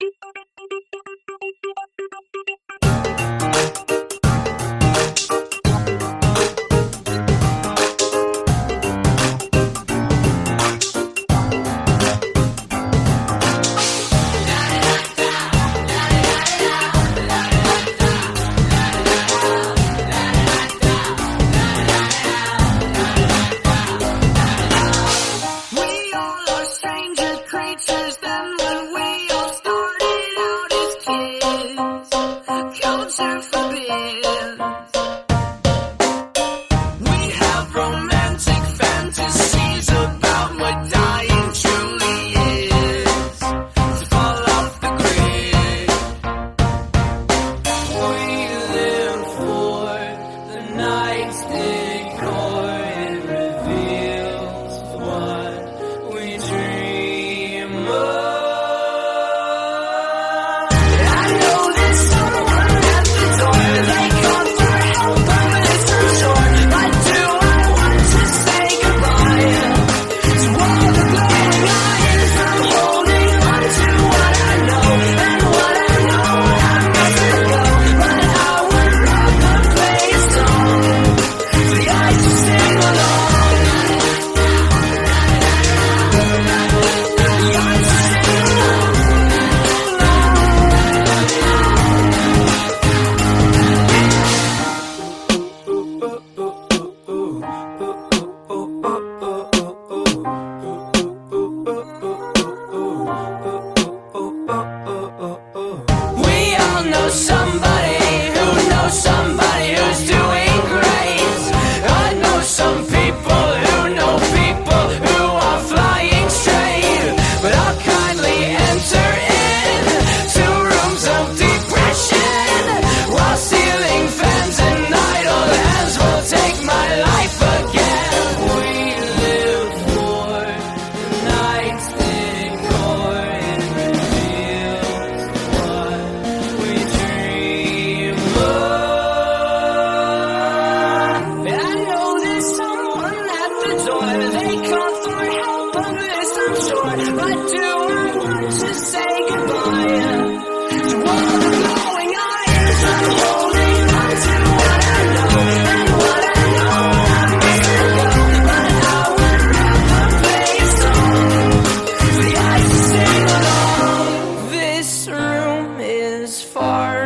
Thank you. and for bill.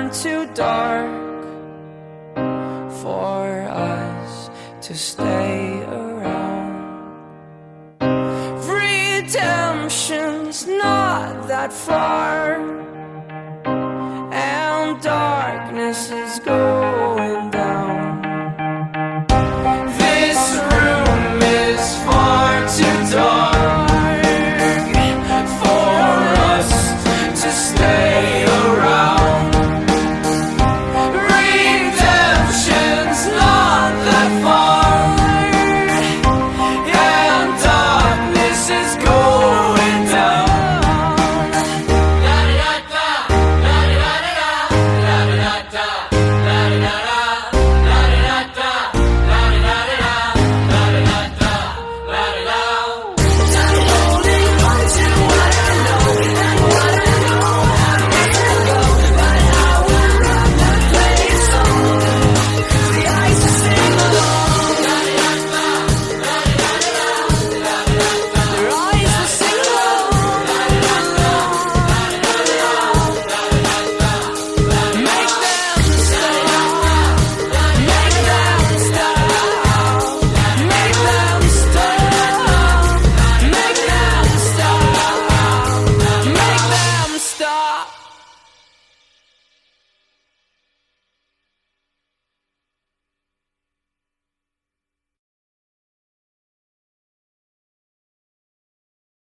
turned too dark for us to stay around. Redemption's not that far, and darkness is gone.